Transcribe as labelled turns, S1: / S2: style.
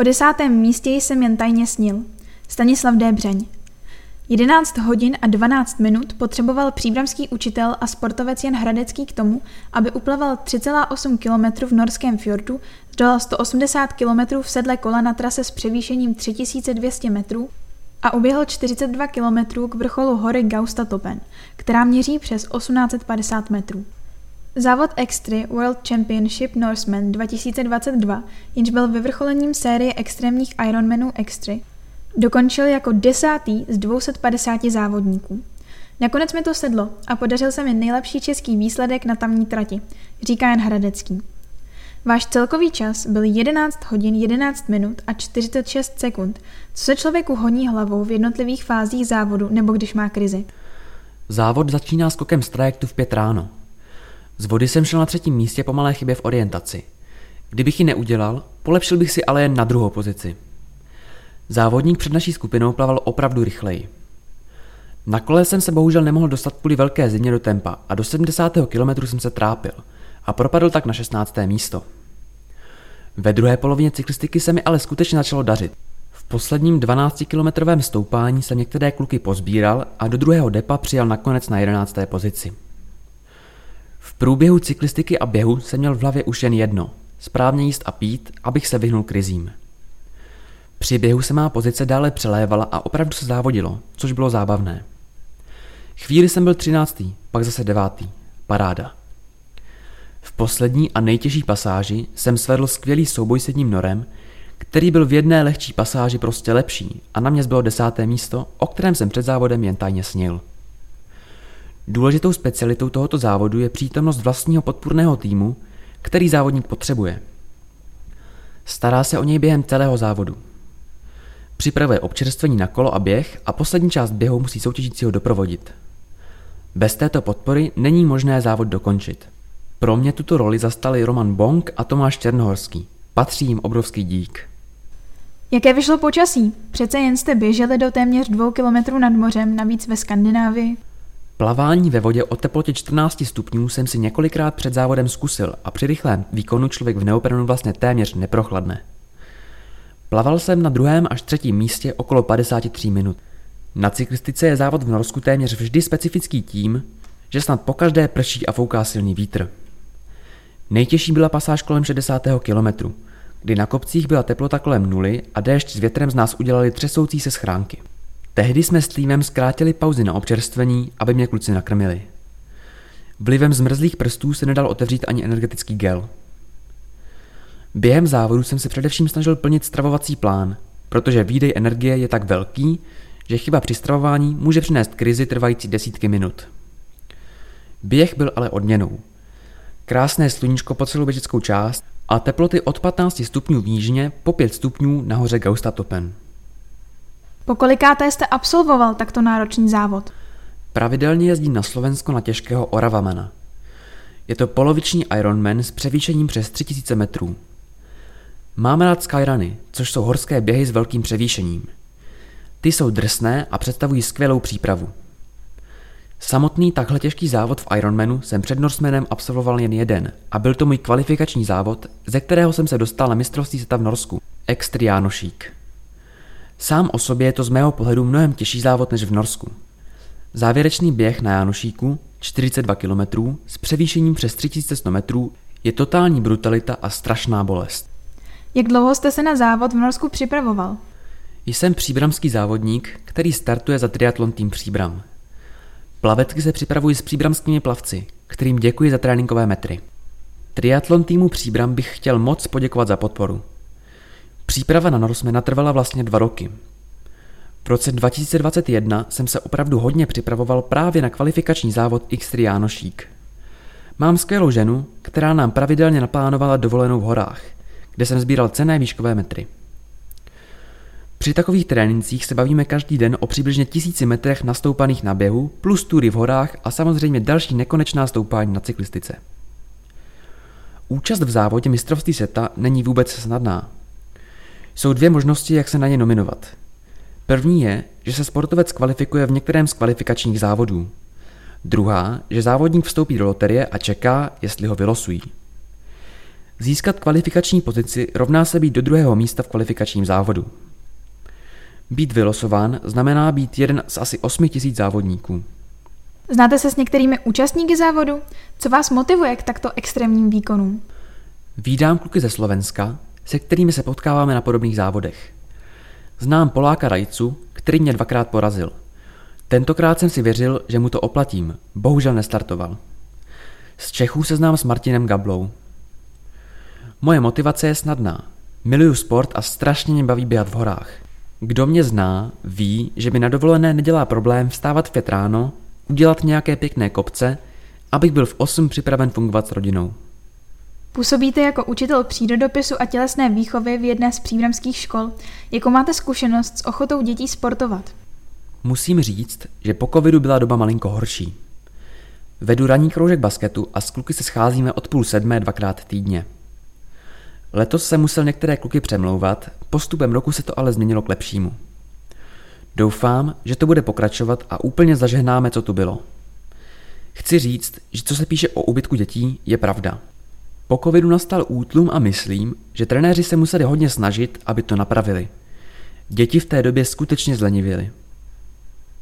S1: O desátém místě jsem jen tajně snil. Stanislav Débřeň. 11 hodin a 12 minut potřeboval příbramský učitel a sportovec Jan Hradecký k tomu, aby uplaval 3,8 km v norském fjordu, zdolal 180 km v sedle kola na trase s převýšením 3200 metrů a uběhl 42 km k vrcholu hory Gaustatopen, která měří přes 1850 metrů. Závod Extry World Championship Norseman 2022, jenž byl vyvrcholením série extrémních Ironmanů Extry, dokončil jako desátý z 250 závodníků. Nakonec mi to sedlo a podařil se mi nejlepší český výsledek na tamní trati, říká Jan Hradecký. Váš celkový čas byl 11 hodin 11 minut a 46 sekund, co se člověku honí hlavou v jednotlivých fázích závodu nebo když má krizi.
S2: Závod začíná skokem z trajektu v pět ráno. Z vody jsem šel na třetím místě po malé chybě v orientaci. Kdybych ji neudělal, polepšil bych si ale jen na druhou pozici. Závodník před naší skupinou plaval opravdu rychleji. Na kole jsem se bohužel nemohl dostat kvůli velké zimě do tempa a do 70. kilometru jsem se trápil a propadl tak na 16. místo. Ve druhé polovině cyklistiky se mi ale skutečně začalo dařit. V posledním 12-kilometrovém stoupání jsem některé kluky pozbíral a do druhého depa přijal nakonec na 11. pozici. Průběhu cyklistiky a běhu jsem měl v hlavě už jen jedno. Správně jíst a pít, abych se vyhnul krizím. Při běhu se má pozice dále přelévala a opravdu se závodilo, což bylo zábavné. Chvíli jsem byl třináctý, pak zase devátý. Paráda. V poslední a nejtěžší pasáži jsem svedl skvělý souboj s jedním norem, který byl v jedné lehčí pasáži prostě lepší a na mě zbylo desáté místo, o kterém jsem před závodem jen tajně snil. Důležitou specialitou tohoto závodu je přítomnost vlastního podpůrného týmu, který závodník potřebuje. Stará se o něj během celého závodu. Připravuje občerstvení na kolo a běh a poslední část běhu musí soutěžícího doprovodit. Bez této podpory není možné závod dokončit. Pro mě tuto roli zastali Roman Bong a Tomáš Černohorský. Patří jim obrovský dík.
S1: Jaké vyšlo počasí? Přece jen jste běželi do téměř dvou kilometrů nad mořem, navíc ve Skandinávii.
S2: Plavání ve vodě o teplotě 14 stupňů jsem si několikrát před závodem zkusil a při rychlém výkonu člověk v neoprenu vlastně téměř neprochladne. Plaval jsem na druhém až třetím místě okolo 53 minut. Na cyklistice je závod v Norsku téměř vždy specifický tím, že snad pokaždé prší a fouká silný vítr. Nejtěžší byla pasáž kolem 60. kilometru, kdy na kopcích byla teplota kolem nuly a déšť s větrem z nás udělali třesoucí se schránky. Tehdy jsme s týmem zkrátili pauzy na občerstvení, aby mě kluci nakrmili. Vlivem zmrzlých prstů se nedal otevřít ani energetický gel. Během závodu jsem se především snažil plnit stravovací plán, protože výdej energie je tak velký, že chyba při stravování může přinést krizi trvající desítky minut. Běh byl ale odměnou. Krásné sluníčko po celou běžeckou část a teploty od 15 stupňů v nížině po 5 stupňů nahoře Gaustatopen.
S1: Po kolikáté jste absolvoval takto náročný závod?
S2: Pravidelně jezdím na Slovensko na těžkého Oravamana. Je to poloviční Ironman s převýšením přes 3000 metrů. Máme rád skyruny, což jsou horské běhy s velkým převýšením. Ty jsou drsné a představují skvělou přípravu. Samotný takhle těžký závod v Ironmanu jsem před Norsemanem absolvoval jen jeden a byl to můj kvalifikační závod, ze kterého jsem se dostal na mistrovství světa v Norsku, Extri Jánošík. Sám o sobě je to z mého pohledu mnohem těžší závod než v Norsku. Závěrečný běh na Jánošíku, 42 km, s převýšením přes 3100 metrů, je totální brutalita a strašná bolest.
S1: Jak dlouho jste se na závod v Norsku připravoval?
S2: Jsem příbramský závodník, který startuje za triatlon tým Příbram. Plavetky se připravují s příbramskými plavci, kterým děkuji za tréninkové metry. Triatlon týmu Příbram bych chtěl moc poděkovat za podporu. Příprava na Norsemana trvala vlastně dva roky. V roce 2021 jsem se opravdu hodně připravoval právě na kvalifikační závod x Jánošík. Mám skvělou ženu, která nám pravidelně naplánovala dovolenou v horách, kde jsem sbíral cené výškové metry. Při takových trénincích se bavíme každý den o přibližně tisíci metrech nastoupaných na běhu, plus tury v horách a samozřejmě další nekonečná stoupání na cyklistice. Účast v závodě mistrovství světa není vůbec snadná. Jsou dvě možnosti, jak se na ně nominovat. První je, že se sportovec kvalifikuje v některém z kvalifikačních závodů. Druhá, že závodník vstoupí do loterie a čeká, jestli ho vylosují. Získat kvalifikační pozici rovná se být do druhého místa v kvalifikačním závodu. Být vylosován znamená být jeden z asi 8 tisíc závodníků.
S1: Znáte se s některými účastníky závodu? Co vás motivuje k takto extrémním výkonům?
S2: Vídám kluky ze Slovenska, se kterými se potkáváme na podobných závodech. Znám Poláka Rajcu, který mě dvakrát porazil. Tentokrát jsem si věřil, že mu to oplatím, bohužel nestartoval. Z Čechů se znám s Martinem Gablou. Moje motivace je snadná. Miluju sport a strašně mě baví běhat v horách. Kdo mě zná, ví, že mi na dovolené nedělá problém vstávat v pět ráno, udělat nějaké pěkné kopce, abych byl v 8 připraven fungovat s rodinou.
S1: Působíte jako učitel přírodopisu a tělesné výchovy v jedné z příbramských škol. Jakou máte zkušenost s ochotou dětí sportovat?
S2: Musím říct, že po covidu byla doba malinko horší. Vedu ranní kroužek basketu a s kluky se scházíme od půl sedmé dvakrát týdně. Letos se musel některé kluky přemlouvat, postupem roku se to ale změnilo k lepšímu. Doufám, že to bude pokračovat a úplně zažehnáme, co tu bylo. Chci říct, že co se píše o ubytku dětí, je pravda. Po covidu nastal útlum a myslím, že trenéři se museli hodně snažit, aby to napravili. Děti v té době skutečně zlenivěly.